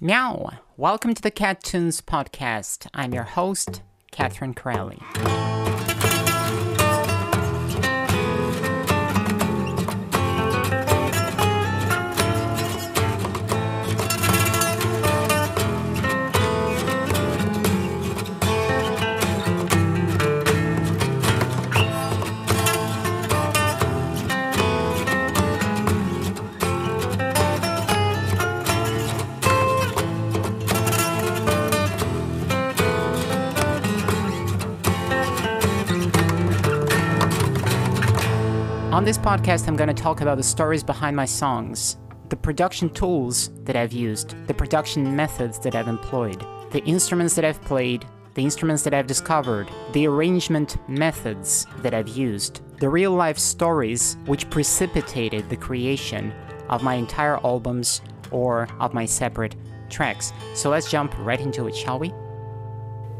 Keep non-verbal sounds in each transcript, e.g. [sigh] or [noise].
Meow! Welcome to the Cat Tunes podcast. I'm your host, Catherine Corelli. On this podcast, I'm going to talk about the stories behind my songs, the production tools that I've used, the production methods that I've employed, the instruments that I've played, the instruments that I've discovered, the arrangement methods that I've used, the real life stories which precipitated the creation of my entire albums or of my separate tracks. So let's jump right into it, shall we?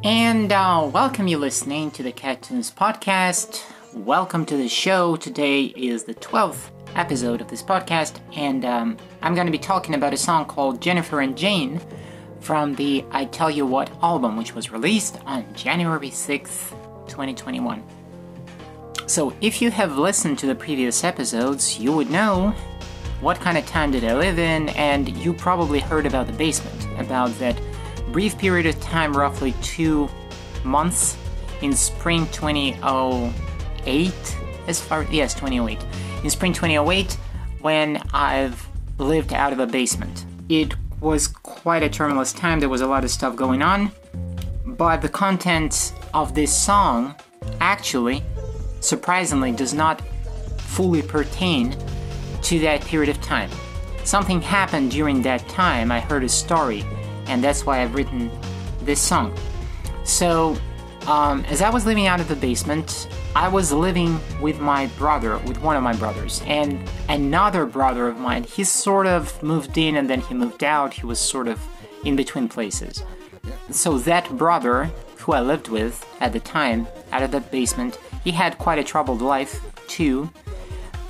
And uh, welcome you listening to the Cat Tunes podcast. Welcome to the show. Today is the 12th episode of this podcast, and um, I'm going to be talking about a song called Jennifer and Jane from the I Tell You What album, which was released on January 6th, 2021. So, if you have listened to the previous episodes, you would know what kind of time did I live in, and you probably heard about the basement, about that brief period of time, roughly two months in spring 2008 as far yes 2008 in spring 2008 when i've lived out of a basement. It was quite a tumultuous time there was a lot of stuff going on but the content of this song actually surprisingly does not fully pertain to that period of time. Something happened during that time i heard a story and that's why i've written this song. So um, as I was living out of the basement, I was living with my brother, with one of my brothers, and another brother of mine. He sort of moved in and then he moved out. He was sort of in between places. So that brother, who I lived with at the time, out of that basement, he had quite a troubled life too.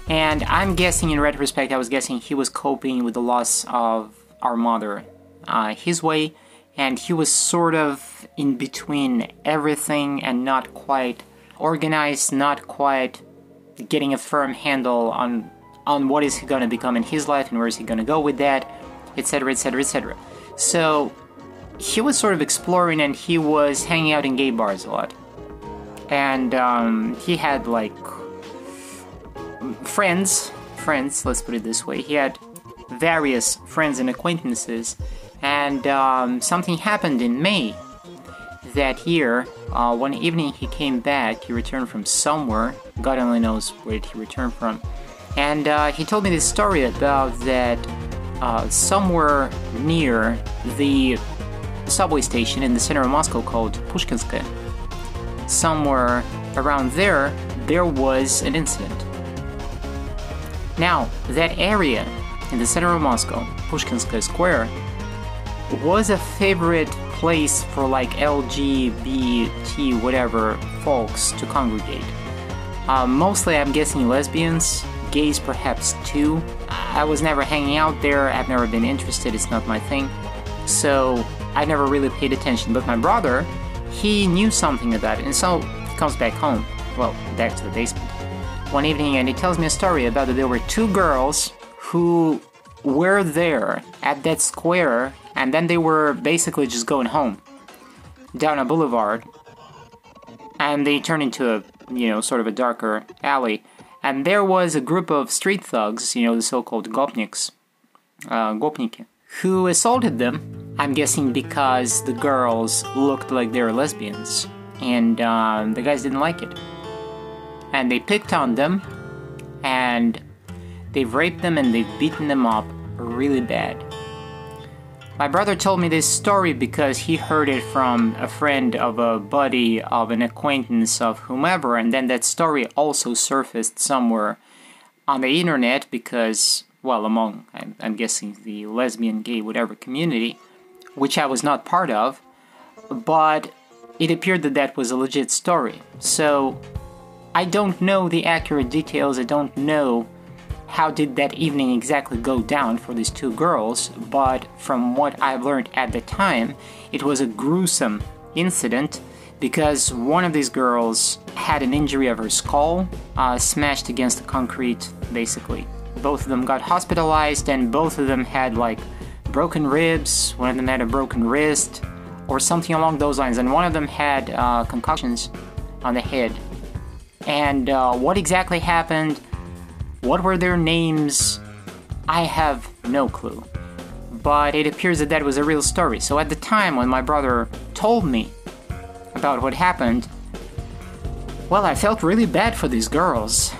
And I'm guessing, in retrospect, I was guessing he was coping with the loss of our mother uh, his way and he was sort of in between everything and not quite organized, not quite getting a firm handle on on what is he to become in his life and where is he to go with that, etc., etc., etc. So he was sort of exploring and he was hanging out in gay bars a lot, and um, he had like friends, friends. Let's put it this way. He had various friends and acquaintances and um, something happened in May that year. Uh, one evening he came back, he returned from somewhere, God only knows where he returned from. And uh, he told me this story about that uh, somewhere near the subway station in the center of Moscow called Pushkinskaya, somewhere around there, there was an incident. Now, that area in the center of Moscow, Pushkinskaya Square, was a favorite place for like LGBT whatever folks to congregate. Uh, mostly, I'm guessing lesbians, gays perhaps too. I was never hanging out there. I've never been interested. It's not my thing. So I never really paid attention. But my brother, he knew something about it, and so he comes back home. Well, back to the basement one evening, and he tells me a story about that there were two girls who were there at that square and then they were basically just going home down a boulevard and they turned into a you know sort of a darker alley. And there was a group of street thugs you know the so-called gopniks uh, gopniki who assaulted them i'm guessing because the girls looked like they were lesbians and um, the guys didn't like it. And they picked on them and they've raped them and they've beaten them up really bad my brother told me this story because he heard it from a friend of a buddy of an acquaintance of whomever, and then that story also surfaced somewhere on the internet because, well, among, I'm, I'm guessing, the lesbian, gay, whatever community, which I was not part of, but it appeared that that was a legit story. So I don't know the accurate details, I don't know how did that evening exactly go down for these two girls, but from what I've learned at the time, it was a gruesome incident because one of these girls had an injury of her skull, uh, smashed against the concrete, basically. Both of them got hospitalized, and both of them had like broken ribs. One of them had a broken wrist, or something along those lines, and one of them had uh, concussions on the head. And uh, what exactly happened? What were their names? I have no clue. But it appears that that was a real story. So at the time when my brother told me about what happened, well, I felt really bad for these girls.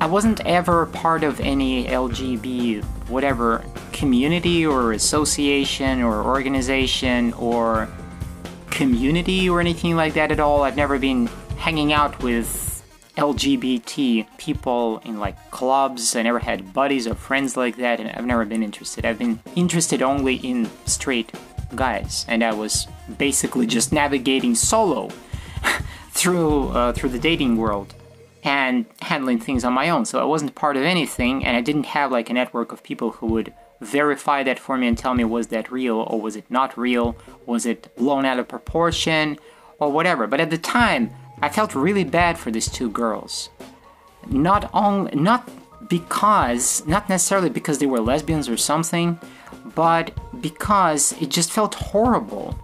I wasn't ever part of any LGB whatever community or association or organization or community or anything like that at all. I've never been hanging out with LGBT people in like clubs. I never had buddies or friends like that, and I've never been interested. I've been interested only in straight guys, and I was basically just navigating solo [laughs] through uh, through the dating world and handling things on my own. So I wasn't part of anything, and I didn't have like a network of people who would verify that for me and tell me was that real or was it not real, was it blown out of proportion or whatever. But at the time, I felt really bad for these two girls. Not only not because not necessarily because they were lesbians or something, but because it just felt horrible.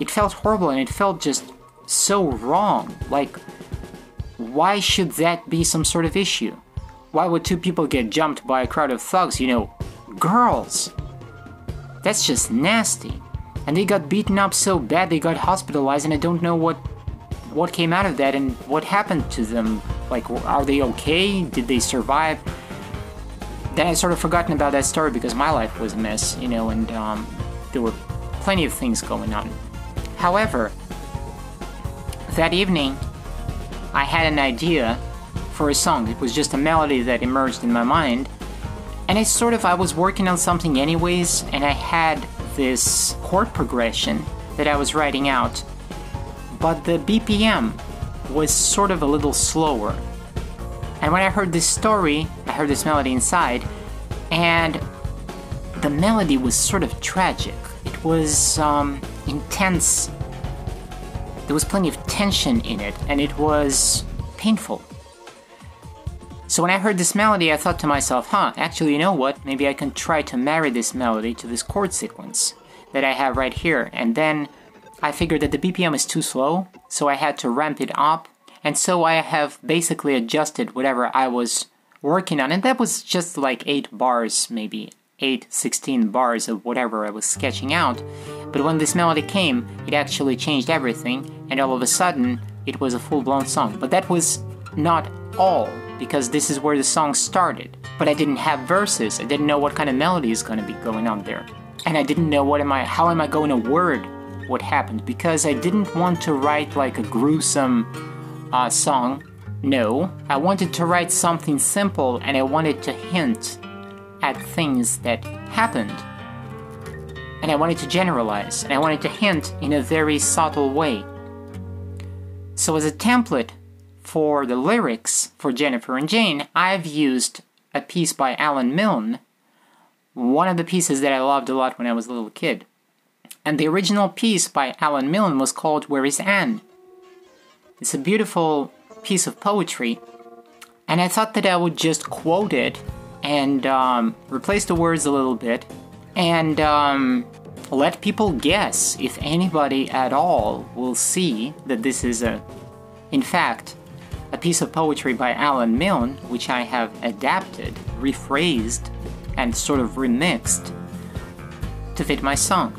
It felt horrible and it felt just so wrong. Like why should that be some sort of issue? Why would two people get jumped by a crowd of thugs, you know, girls? That's just nasty. And they got beaten up so bad they got hospitalized and I don't know what what came out of that and what happened to them. Like, are they okay? Did they survive? Then I sort of forgotten about that story because my life was a mess, you know, and um, there were plenty of things going on. However, that evening, I had an idea for a song. It was just a melody that emerged in my mind. And I sort of, I was working on something anyways, and I had this chord progression that I was writing out but the BPM was sort of a little slower. And when I heard this story, I heard this melody inside, and the melody was sort of tragic. It was um, intense. There was plenty of tension in it, and it was painful. So when I heard this melody, I thought to myself, huh, actually, you know what? Maybe I can try to marry this melody to this chord sequence that I have right here, and then I figured that the BPM is too slow, so I had to ramp it up, and so I have basically adjusted whatever I was working on, and that was just like 8 bars, maybe 8, 16 bars of whatever I was sketching out. But when this melody came, it actually changed everything, and all of a sudden, it was a full blown song. But that was not all, because this is where the song started. But I didn't have verses, I didn't know what kind of melody is going to be going on there. And I didn't know what am I, how am I going to word what happened because I didn't want to write like a gruesome uh, song. No, I wanted to write something simple and I wanted to hint at things that happened. And I wanted to generalize and I wanted to hint in a very subtle way. So, as a template for the lyrics for Jennifer and Jane, I've used a piece by Alan Milne, one of the pieces that I loved a lot when I was a little kid and the original piece by Alan Milne was called Where is Anne? It's a beautiful piece of poetry, and I thought that I would just quote it and um, replace the words a little bit and um, let people guess if anybody at all will see that this is a, in fact, a piece of poetry by Alan Milne, which I have adapted, rephrased, and sort of remixed to fit my song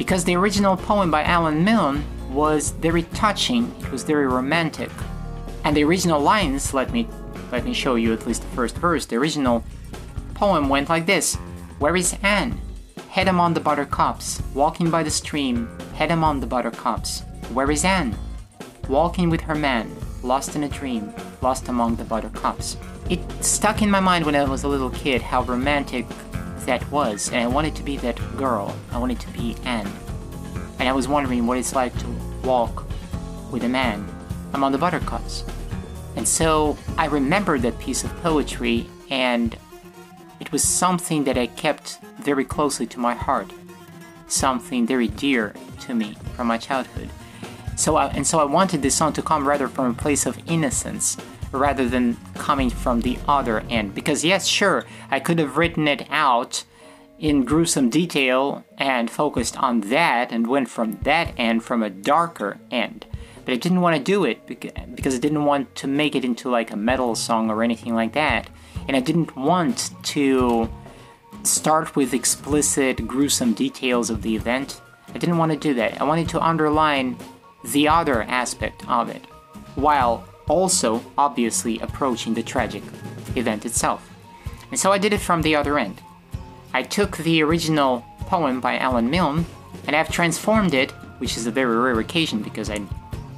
because the original poem by Alan Milne was very touching, it was very romantic. And the original lines, let me let me show you at least the first verse. The original poem went like this Where is Anne? Head among the buttercups, walking by the stream, head among the buttercups. Where is Anne? Walking with her man, lost in a dream, lost among the buttercups. It stuck in my mind when I was a little kid how romantic that was, and I wanted to be that girl. I wanted to be Anne. And I was wondering what it's like to walk with a man among the buttercups. And so I remembered that piece of poetry and it was something that I kept very closely to my heart, something very dear to me from my childhood. So I, and so I wanted this song to come rather from a place of innocence rather than coming from the other end. Because yes, sure, I could have written it out in gruesome detail and focused on that and went from that end from a darker end. But I didn't want to do it because I didn't want to make it into like a metal song or anything like that. And I didn't want to start with explicit, gruesome details of the event. I didn't want to do that. I wanted to underline the other aspect of it, while also obviously approaching the tragic event itself. And so I did it from the other end. I took the original poem by Alan Milne and I've transformed it, which is a very rare occasion because I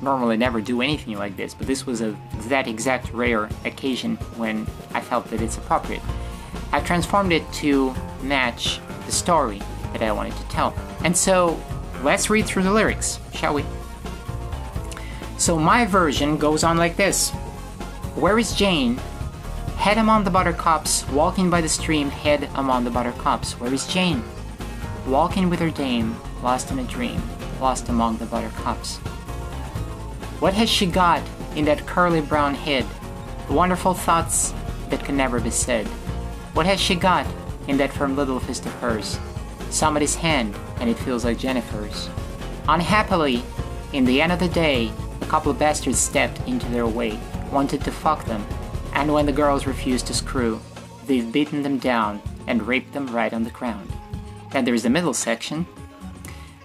normally never do anything like this, but this was a that exact rare occasion when I felt that it's appropriate. I transformed it to match the story that I wanted to tell. And so let's read through the lyrics, shall we? So my version goes on like this Where is Jane? Head among the buttercups, walking by the stream, head among the buttercups. Where is Jane? Walking with her dame, lost in a dream, lost among the buttercups. What has she got in that curly brown head? Wonderful thoughts that can never be said. What has she got in that firm little fist of hers? Somebody's hand, and it feels like Jennifer's. Unhappily, in the end of the day, couple bastards stepped into their way, wanted to fuck them, and when the girls refused to screw, they've beaten them down and raped them right on the ground. And there's the middle section.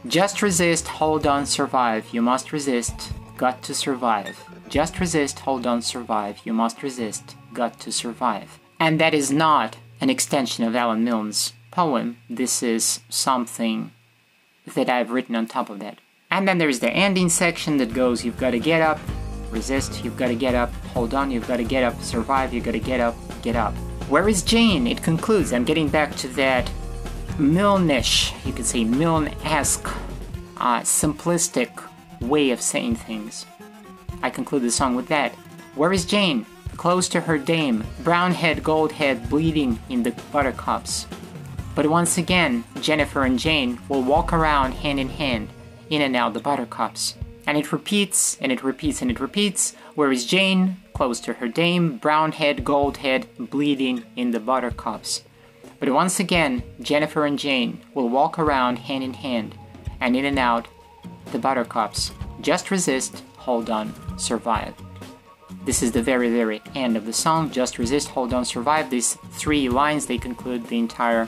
Just resist, hold on, survive. You must resist, got to survive. Just resist, hold on, survive. You must resist, got to survive. And that is not an extension of Alan Milne's poem. This is something that I've written on top of that. And then there's the ending section that goes, you've got to get up, resist, you've got to get up, hold on, you've got to get up, survive, you've got to get up, get up. Where is Jane? It concludes. I'm getting back to that Milnish, you could say Milne-esque, uh, simplistic way of saying things. I conclude the song with that. Where is Jane? Close to her dame, brown head, gold head, bleeding in the buttercups. But once again, Jennifer and Jane will walk around hand in hand, in and out the buttercups. And it repeats, and it repeats, and it repeats. Where is Jane? Close to her dame, brown head, gold head, bleeding in the buttercups. But once again, Jennifer and Jane will walk around hand in hand, and in and out the buttercups. Just resist, hold on, survive. This is the very, very end of the song. Just resist, hold on, survive. These three lines, they conclude the entire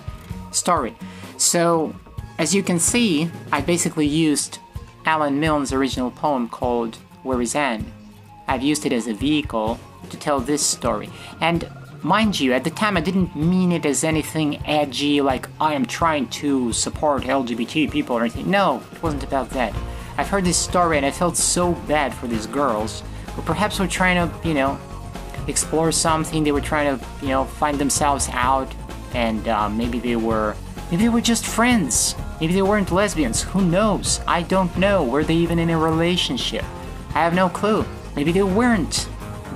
story. So, as you can see, I basically used Alan Milne's original poem called Where is Anne? I've used it as a vehicle to tell this story. And mind you, at the time I didn't mean it as anything edgy, like I am trying to support LGBT people or anything. No, it wasn't about that. I've heard this story and I felt so bad for these girls who perhaps were trying to, you know, explore something. They were trying to, you know, find themselves out, and uh, maybe they were, maybe they were just friends. Maybe they weren't lesbians. Who knows? I don't know. Were they even in a relationship? I have no clue. Maybe they weren't.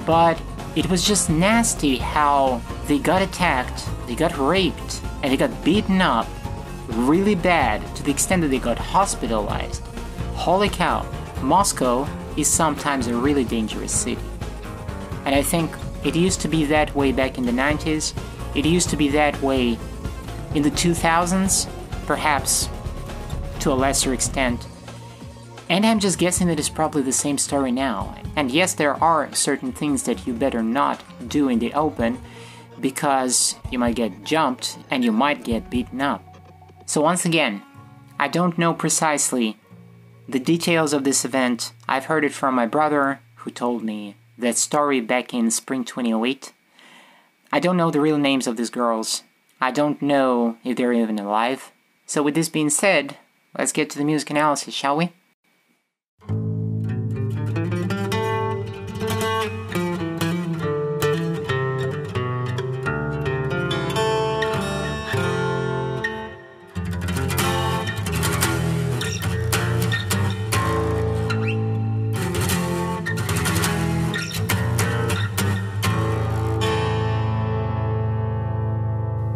But it was just nasty how they got attacked, they got raped, and they got beaten up really bad to the extent that they got hospitalized. Holy cow, Moscow is sometimes a really dangerous city. And I think it used to be that way back in the 90s, it used to be that way in the 2000s, perhaps to a lesser extent. And I'm just guessing that it's probably the same story now. And yes, there are certain things that you better not do in the open because you might get jumped and you might get beaten up. So, once again, I don't know precisely the details of this event. I've heard it from my brother who told me that story back in spring 2008. I don't know the real names of these girls. I don't know if they're even alive. So, with this being said, Let's get to the music analysis, shall we?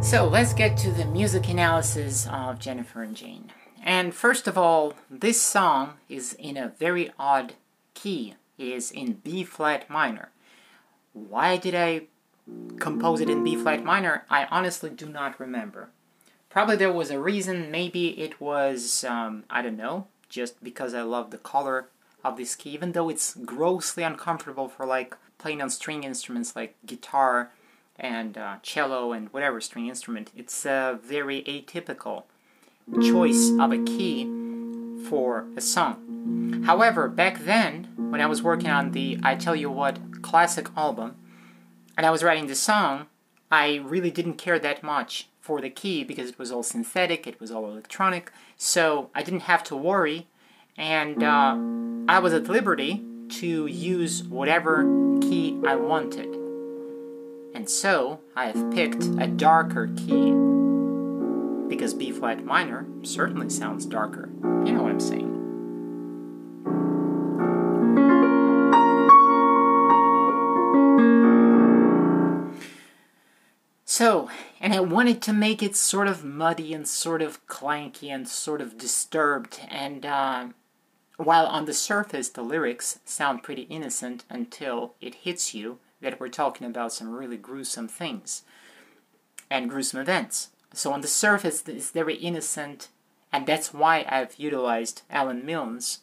So let's get to the music analysis of Jennifer and Jane. And first of all, this song is in a very odd key. It is in B flat minor. Why did I compose it in B flat minor? I honestly do not remember. Probably there was a reason. Maybe it was, um, I don't know, just because I love the color of this key, even though it's grossly uncomfortable for like playing on string instruments like guitar and uh, cello and whatever string instrument. It's a very atypical choice of a key for a song. However, back then, when I was working on the I Tell You What classic album, and I was writing the song, I really didn't care that much for the key because it was all synthetic, it was all electronic, so I didn't have to worry, and uh, I was at liberty to use whatever key I wanted. And so I have picked a darker key. Because B flat minor certainly sounds darker. You know what I'm saying. So, and I wanted to make it sort of muddy and sort of clanky and sort of disturbed. And uh, while on the surface the lyrics sound pretty innocent until it hits you, that we're talking about some really gruesome things and gruesome events. So on the surface, it's very innocent, and that's why I've utilized Alan Milne's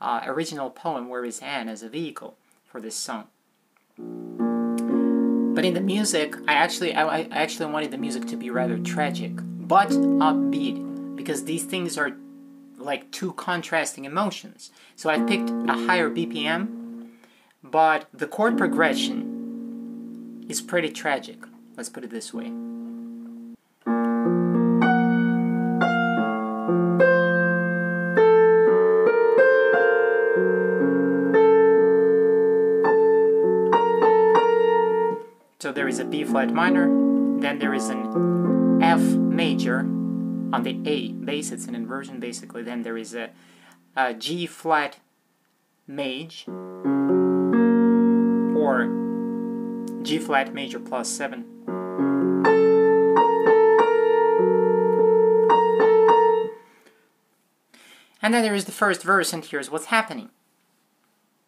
uh, original poem "Where Is Anne" as a vehicle for this song. But in the music, I actually I, I actually wanted the music to be rather tragic, but upbeat, because these things are like two contrasting emotions. So I picked a higher BPM, but the chord progression is pretty tragic. Let's put it this way. So there is a B flat minor, then there is an F major on the A bass, it's an inversion basically, then there is a, a G flat maj or G flat major plus 7. And then there is the first verse, and here's what's happening.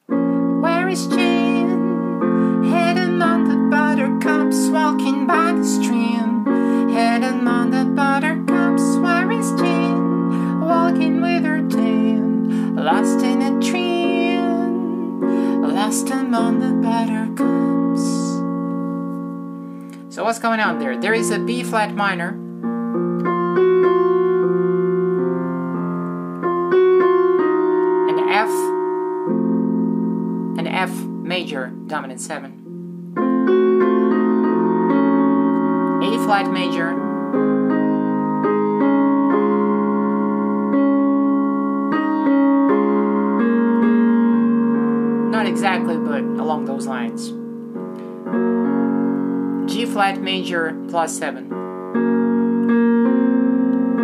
Where is Jane? Walking by the stream. Hidden among the buttercups, where is Jane? Walking with her dame, lost in a dream, lost among the buttercups. So what's going on there? There is a B flat minor. An F. An F major dominant 7. Flat major. Not exactly, but along those lines. G flat major plus 7,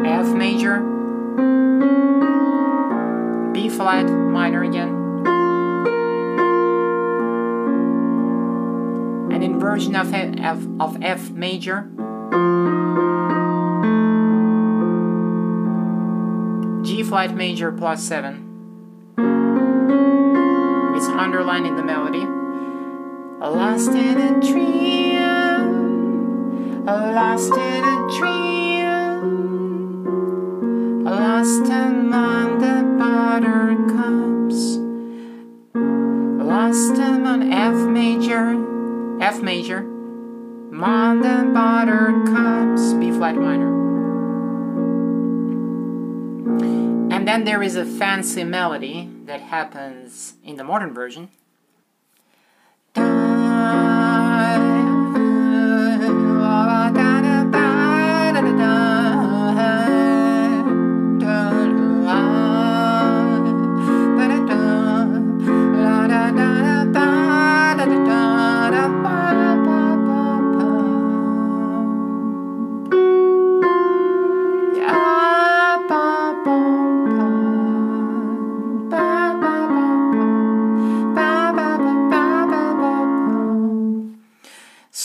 F major, B flat minor again, an inversion of F, of F major, G flat major plus 7. It's underlined in the melody. Lost in a dream. Lost in a dream, lost among the buttercups, lost among F major, F major, among the buttercups, B flat minor. And then there is a fancy melody that happens in the modern version.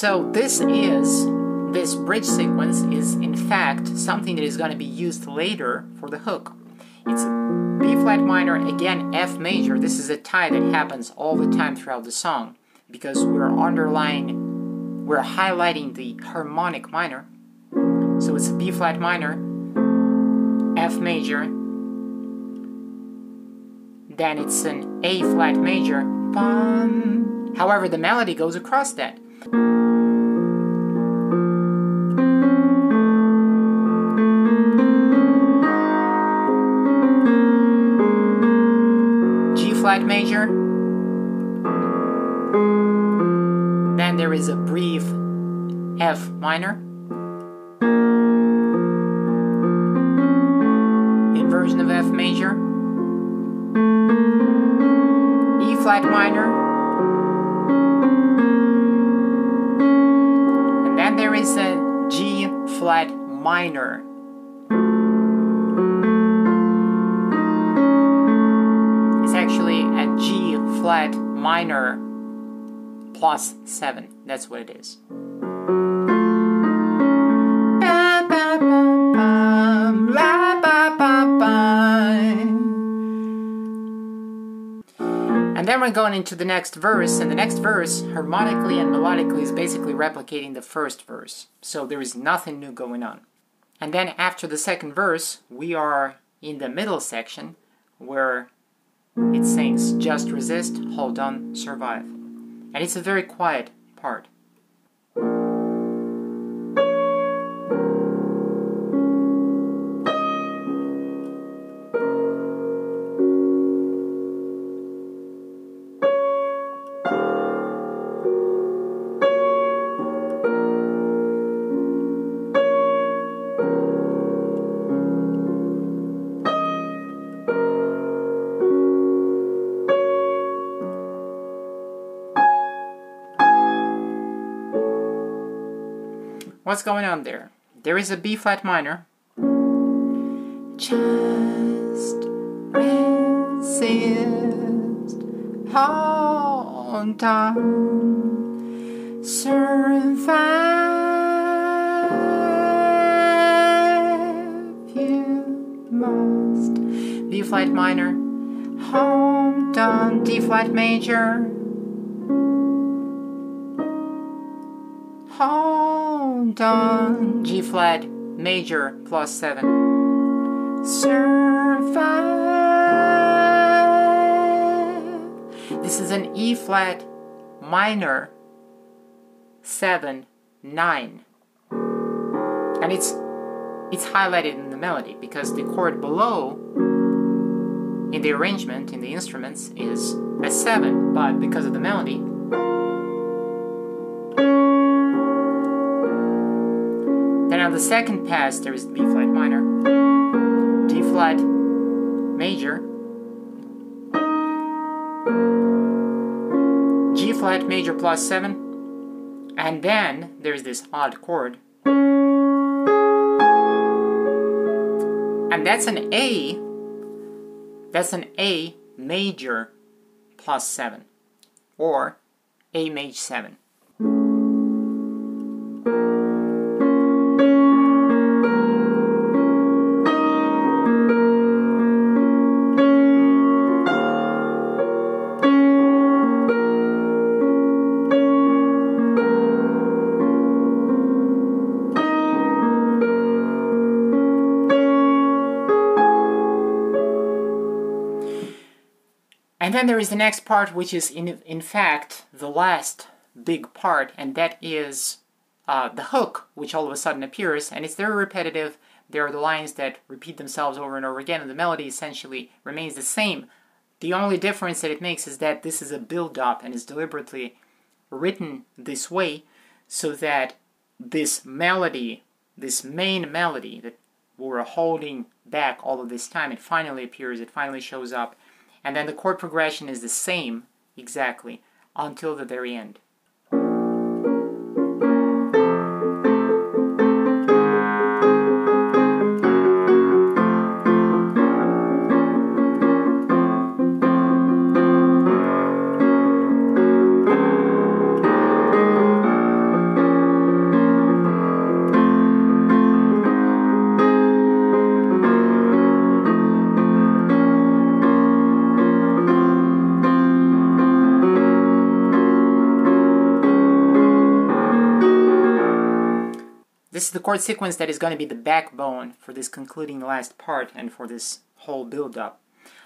So this is this bridge sequence is in fact something that is going to be used later for the hook. It's B flat minor, again F major. This is a tie that happens all the time throughout the song because we're underlying, we're highlighting the harmonic minor. So it's B flat minor, F major, then it's an A flat major. However, the melody goes across that. Major. Then there is a brief F minor. Inversion of F major. E flat minor. And then there is a G flat minor. Flat minor plus 7. That's what it is. And then we're going into the next verse, and the next verse, harmonically and melodically, is basically replicating the first verse. So there is nothing new going on. And then after the second verse, we are in the middle section where it sings Just resist, hold on, survive. And it's a very quiet part. What's going on there? There is a B flat minor. Just resist, hold on, survive. You must. B flat minor, hold on, D flat major. Hold on. G flat major plus 7. Survive. This is an E flat minor 7 9. And it's it's highlighted in the melody because the chord below in the arrangement in the instruments is a 7, but because of the melody Then on the second pass, there is B flat minor, D flat major, G flat major plus 7, and then there's this odd chord. And that's an A, that's an A major plus 7, or A major 7. And then there is the next part, which is in in fact the last big part, and that is uh, the hook, which all of a sudden appears, and it's very repetitive. There are the lines that repeat themselves over and over again, and the melody essentially remains the same. The only difference that it makes is that this is a build-up and is deliberately written this way so that this melody, this main melody that we were holding back all of this time, it finally appears, it finally shows up, and then the chord progression is the same exactly until the very end. The chord sequence that is going to be the backbone for this concluding last part and for this whole build-up.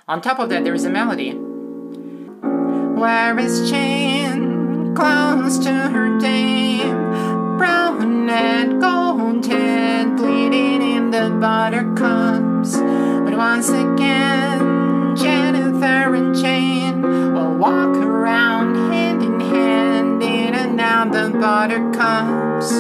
On top of that, there is a melody. Where is Jane? Close to her dame, brown and golden, bleeding in the buttercups. But once again, Jennifer and Jane will walk around hand in hand, in and out the buttercups.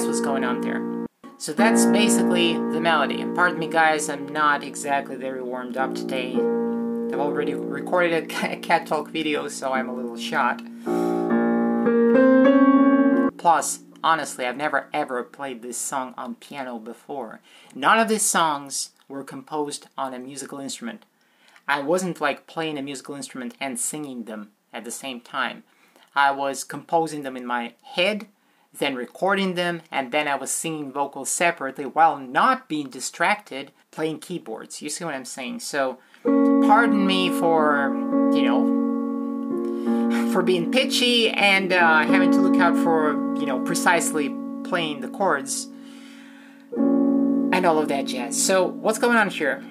That's what's going on there. So that's basically the melody. Pardon me, guys, I'm not exactly very warmed up today. I've already recorded a cat talk video, so I'm a little shot. Plus, honestly, I've never ever played this song on piano before. None of these songs were composed on a musical instrument. I wasn't like playing a musical instrument and singing them at the same time. I was composing them in my head, then recording them, and then I was singing vocals separately while not being distracted playing keyboards. You see what I'm saying? So, pardon me for, you know, for being pitchy and uh, having to look out for, you know, precisely playing the chords and all of that jazz. So, what's going on here?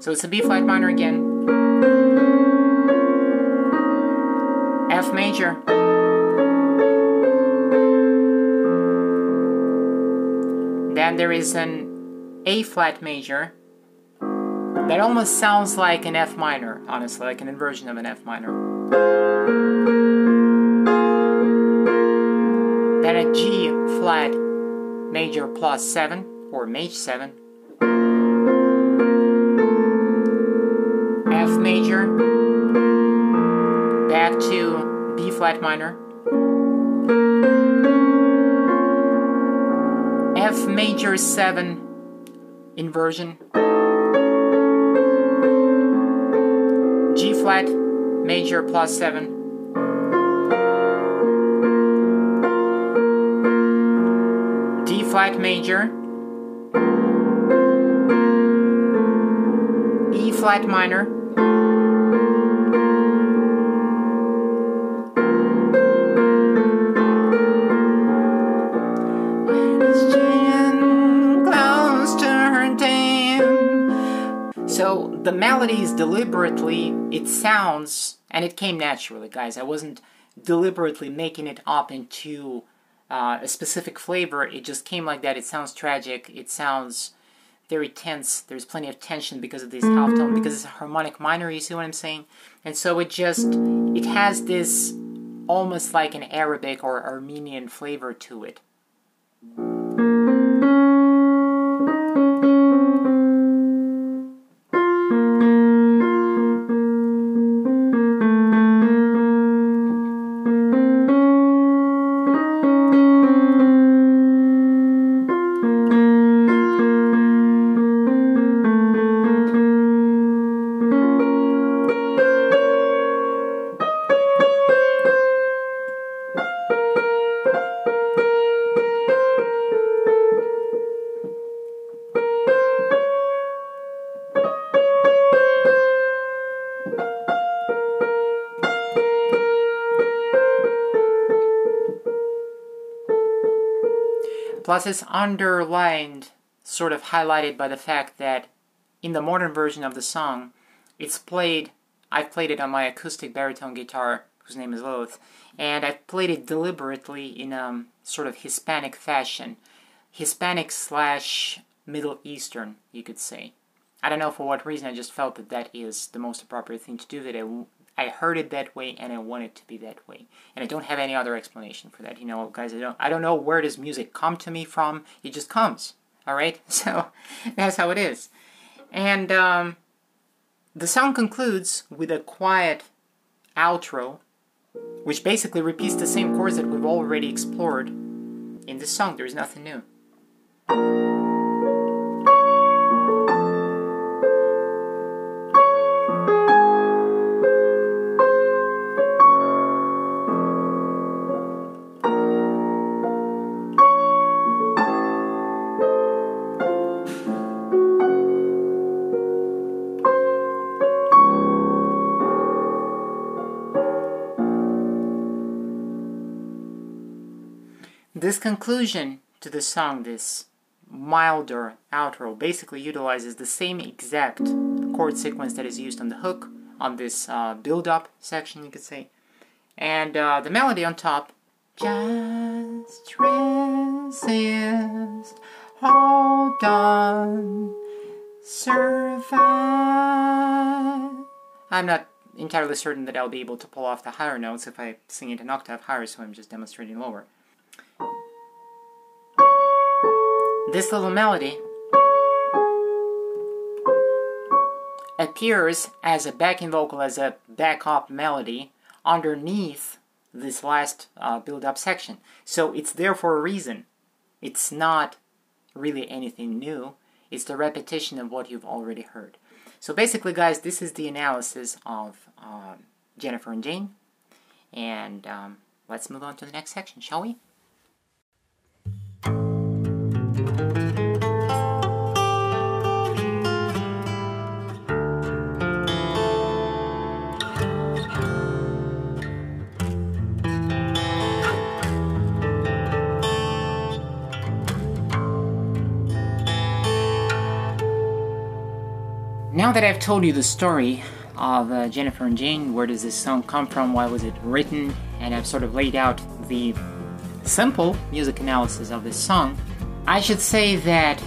So it's a B flat minor again. F major. Then there is an A flat major that almost sounds like an F minor, honestly, like an inversion of an F minor. Then a G flat major plus 7 or maj 7. Major back to B flat minor. F major 7 inversion. G flat major plus 7. D flat major. E flat minor. So the melodies deliberately, it sounds, and it came naturally, guys. I wasn't deliberately making it up into uh, a specific flavor. It just came like that. It sounds tragic. It sounds very tense. There's plenty of tension because of this half tone, because it's a harmonic minor. You see what I'm saying? And so it just it has this almost like an Arabic or Armenian flavor to it. Plus, it's underlined, sort of highlighted by the fact that in the modern version of the song, it's played. I've played it on my acoustic baritone guitar, whose name is Lilith, and I've played it deliberately in a sort of Hispanic fashion. Hispanic slash Middle Eastern, you could say. I don't know for what reason, I just felt that that is the most appropriate thing to do, that I I heard it that way and I want it to be that way. And I don't have any other explanation for that. You know, guys, I don't I don't know where does music come to me from. It just comes. All right? [laughs] So that's how it is. And um, the song concludes with a quiet outro, which basically repeats the same chords that we've already explored in this song. There's nothing new. This conclusion to the song, this milder outro, basically utilizes the same exact chord sequence that is used on the hook on this uh, build up section, you could say. And uh, the melody on top just resist, hold on, survive. I'm not entirely certain that I'll be able to pull off the higher notes if I sing it an octave higher, so I'm just demonstrating lower. This little melody appears as a backing vocal, as a backup melody underneath this last uh, build up section. So it's there for a reason. It's not really anything new, it's the repetition of what you've already heard. So basically, guys, this is the analysis of um, Jennifer and Jane. And um, let's move on to the next section, shall we? Now that I've told you the story of uh, Jennifer and Jane, where does this song come from, why was it written, and I've sort of laid out the simple music analysis of this song, I should say that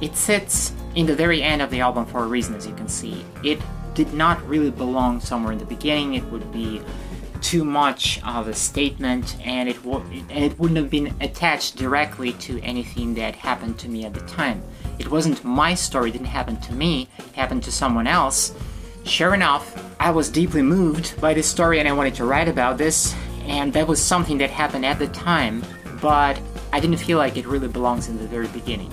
it sits in the very end of the album for a reason, as you can see. It did not really belong somewhere in the beginning, it would be too much of a statement and it, w- and it wouldn't have been attached directly to anything that happened to me at the time. It wasn't my story, it didn't happen to me, it happened to someone else. Sure enough, I was deeply moved by this story and I wanted to write about this, and that was something that happened at the time, but I didn't feel like it really belongs in the very beginning,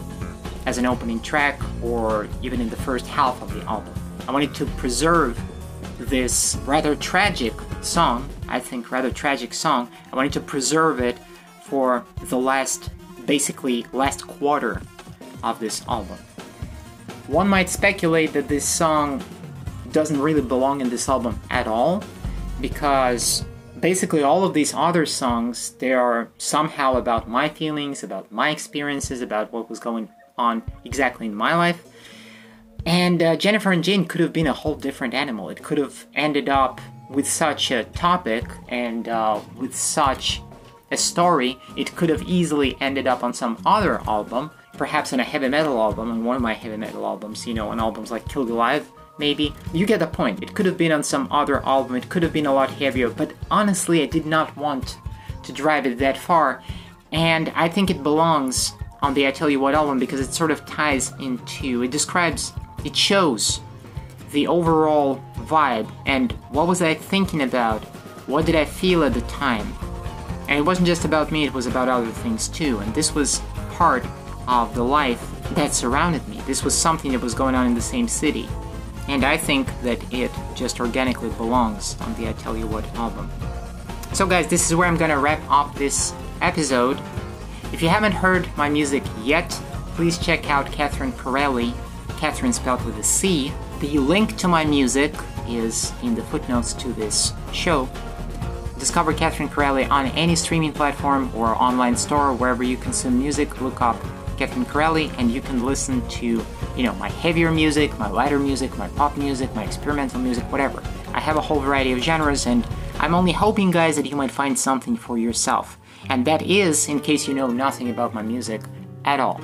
as an opening track or even in the first half of the album. I wanted to preserve this rather tragic song, I think rather tragic song, I wanted to preserve it for the last, basically last quarter of this album. One might speculate that this song doesn't really belong in this album at all because basically all of these other songs they are somehow about my feelings about my experiences about what was going on exactly in my life. And uh, jennifer and jane could have been a whole different animal. It could have ended up with such a topic and uh, with such a story it could have easily ended up on some other album perhaps on a heavy metal album, on one of my heavy metal albums, you know, on albums like Kill the Live, maybe. You get the point. It could have been on some other album, it could have been a lot heavier, but honestly, I did not want to drive it that far, and I think it belongs on the I Tell You What album because it sort of ties into, it describes, it shows the overall vibe and what was I thinking about, what did I feel at the time. And it wasn't just about me, it was about other things too, and this was part of the life that surrounded me. This was something that was going on in the same city. And I think that it just organically belongs on the I Tell You What album. So, guys, this is where I'm gonna wrap up this episode. If you haven't heard my music yet, please check out Catherine Corelli, Catherine spelled with a C. The link to my music is in the footnotes to this show. Discover Catherine Corelli on any streaming platform or online store wherever you consume music. Look up Catherine Corelli, and you can listen to, you know, my heavier music, my lighter music, my pop music, my experimental music, whatever. I have a whole variety of genres, and I'm only hoping, guys, that you might find something for yourself. And that is in case you know nothing about my music at all.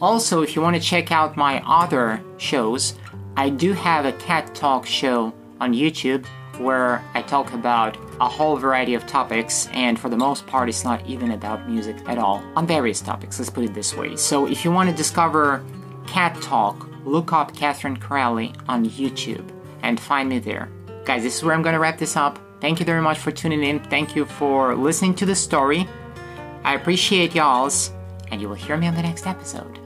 Also, if you want to check out my other shows, I do have a cat talk show on YouTube where I talk about a whole variety of topics, and for the most part, it's not even about music at all, on various topics, let's put it this way. So if you want to discover Cat Talk, look up Catherine Corelli on YouTube and find me there. Guys, this is where I'm going to wrap this up. Thank you very much for tuning in. Thank you for listening to the story. I appreciate y'all's, and you will hear me on the next episode.